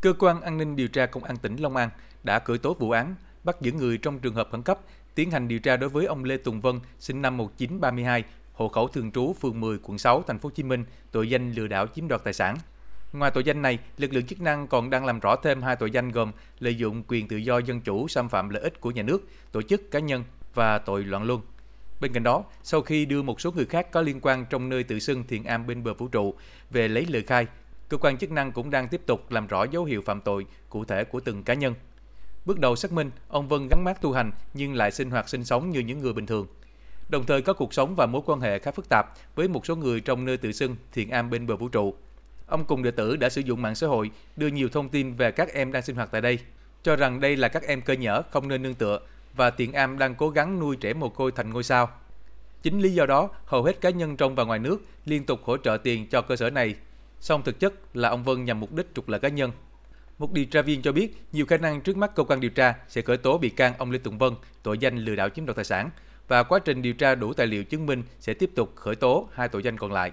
Cơ quan An ninh điều tra Công an tỉnh Long An đã khởi tố vụ án bắt giữ người trong trường hợp khẩn cấp, tiến hành điều tra đối với ông Lê Tùng Vân, sinh năm 1932, hộ khẩu thường trú phường 10, quận 6, thành phố Hồ Chí Minh, tội danh lừa đảo chiếm đoạt tài sản. Ngoài tội danh này, lực lượng chức năng còn đang làm rõ thêm hai tội danh gồm lợi dụng quyền tự do dân chủ xâm phạm lợi ích của nhà nước, tổ chức cá nhân và tội loạn luân. Bên cạnh đó, sau khi đưa một số người khác có liên quan trong nơi tự xưng thiện am bên bờ vũ trụ về lấy lời khai, cơ quan chức năng cũng đang tiếp tục làm rõ dấu hiệu phạm tội cụ thể của từng cá nhân. Bước đầu xác minh, ông Vân gắn mát tu hành nhưng lại sinh hoạt sinh sống như những người bình thường. Đồng thời có cuộc sống và mối quan hệ khá phức tạp với một số người trong nơi tự xưng thiện am bên bờ vũ trụ. Ông cùng đệ tử đã sử dụng mạng xã hội đưa nhiều thông tin về các em đang sinh hoạt tại đây, cho rằng đây là các em cơ nhở không nên nương tựa và Thiện Am đang cố gắng nuôi trẻ mồ côi thành ngôi sao. Chính lý do đó, hầu hết cá nhân trong và ngoài nước liên tục hỗ trợ tiền cho cơ sở này. Song thực chất là ông Vân nhằm mục đích trục lợi cá nhân. Một điều tra viên cho biết, nhiều khả năng trước mắt cơ quan điều tra sẽ khởi tố bị can ông Lê Tùng Vân tội danh lừa đảo chiếm đoạt tài sản và quá trình điều tra đủ tài liệu chứng minh sẽ tiếp tục khởi tố hai tội danh còn lại.